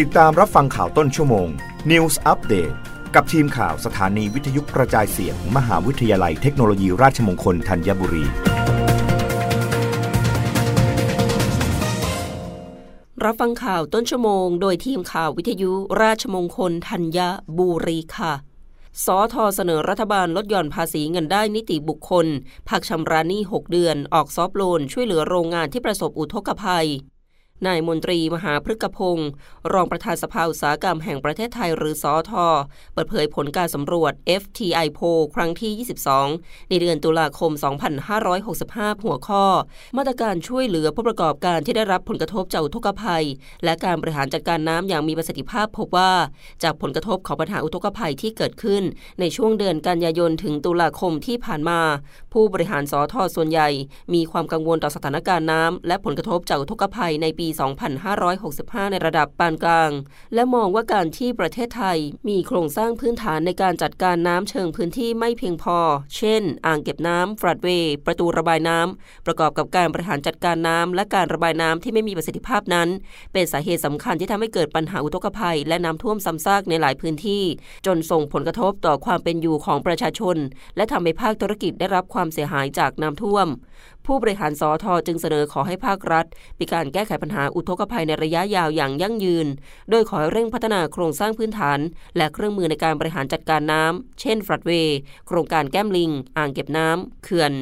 ติดตามรับฟังข่าวต้นชั่วโมง News Update กับทีมข่าวสถานีวิทยุกระจายเสียงมมหาวิทยาลัยเทคโนโลยีราชมงคลธัญบุรี รับฟังข่าวต้นชั่วโมง โดยทีมข่าววิทยุราชมงคลธัญบุรีค่ะสอทอเสนอรัฐบาลลดหย่อนภาษีเงินได้นิติบุคคลพักชำระหนี้ 6 เดือน ออกซอฟโลน ช่วยเหลือโรงงานที่ประสบอุทกภัย นายมนตรีมหาพฤกพงศ์รองประธานสภาอุตสาหกรรมแห่งประเทศไทยหรือสอทอเปิดเผยผลการสำรวจ FTI p o ครั้งที่ 22 ในเดือนตุลาคม 2565 หัวข้อ มาตรการช่วยเหลือผู้ประกอบการที่ได้รับผลกระทบจากอุทกภัย และการบริหารจัดการน้ำอย่างมีประสิทธิภาพพบว่า จากผลกระทบของปัญหาอุทกภัยที่เกิดขึ้น ในช่วงเดือนกันยายนถึงตุลาคมที่ผ่านมา ผู้บริหารสอทอส่วนใหญ่ มีความกังวลต่อสถานการณ์น้ำและผลกระทบจากอุทกภัยในปี2565 ในระดับปานกลาง และมองว่าการที่ประเทศไทยมีโครงสร้างพื้นฐานในการจัดการน้ำเชิงพื้นที่ไม่เพียงพอ เช่น อ่างเก็บน้ำฟลัดเวย์ ประตูระบายน้ำ ประกอบกับการบริหารจัดการน้ำและการระบายน้ำที่ไม่มีประสิทธิภาพนั้น เป็นสาเหตุสำคัญที่ทำให้เกิดปัญหาอุทกภัย และน้ำท่วมซ้ำซากในหลายพื้นที่ จนส่งผลกระทบต่อความเป็นอยู่ของประชาชน และทำให้ภาคธุรกิจได้รับความเสียหายจากน้ำท่วมผู้บริหารสอทอจึงเสนอขอให้ภาครัฐ มีการแก้ไขปัญหาอุทกภัยในระยะยาวอย่างยั่งยืน โดยขอเร่งพัฒนาโครงสร้างพื้นฐาน และเครื่องมือในการบริหารจัดการน้ำเช่นฟลัดเวย์โครงการแก้มลิง อ่างเก็บน้ำเขื่อน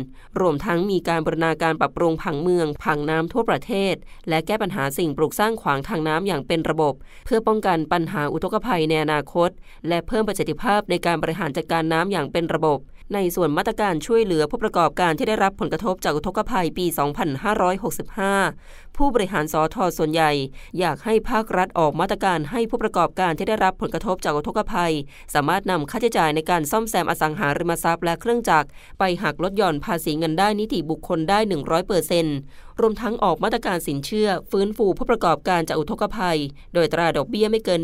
รวมทั้งมีการบรณาการปรับปรุงผังเมือง ผังน้ำทั่วประเทศ และแก้ปัญหาสิ่งปลูกสร้างขวางทางน้ำอย่างเป็นระบบ เพื่อป้องกันปัญหาอุทกภัยในอนาคต และเพิ่มประสิทธิภาพในการบริหารจัดการน้ำอย่างเป็นระบบ ในส่วนมาตรการช่วยเหลือผู้ประกอบการที่ได้รับผลกระทบจากอุทกภัยปี 2565 ผู้บริหารสอทอส่วนใหญ่ อยากให้ภาครัฐออกมาตรการให้ผู้ประกอบการที่ได้รับผลกระทบจากอุทกภัย สามารถนำค่าใช้จ่ายในการซ่อมแซมอสังหาริมทรัพย์และเครื่องจักรไปหักลดหย่อนภาษีเงินได้นิติบุคคลได้ 100%เปอร์เซ็น รวมทั้งออกมาตรการสินเชื่อ ฟื้นฟูผู้ประกอบการจากอุทกภัย โดยตราดอกเบี้ยไม่เกิน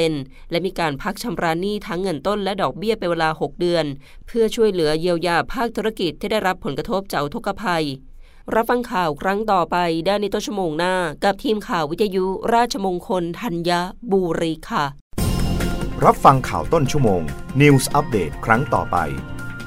1%และมีการพักชำระหนี้ทั้งเงินต้นและดอกเบี้ยเป็นเวลา 6 เดือน เพื่อช่วยเหลือเยียวยาภาคธุรกิจที่ได้รับผลกระทบจากอุทกภัย รับฟังข่าวครั้งต่อไปได้ในต้นชั่วโมงหน้า กับทีมข่าววิทยุราชมงคลธัญบุรีค่ะ รับฟังข่าวต้นชั่วโมง News อัปเดตครั้งต่อไป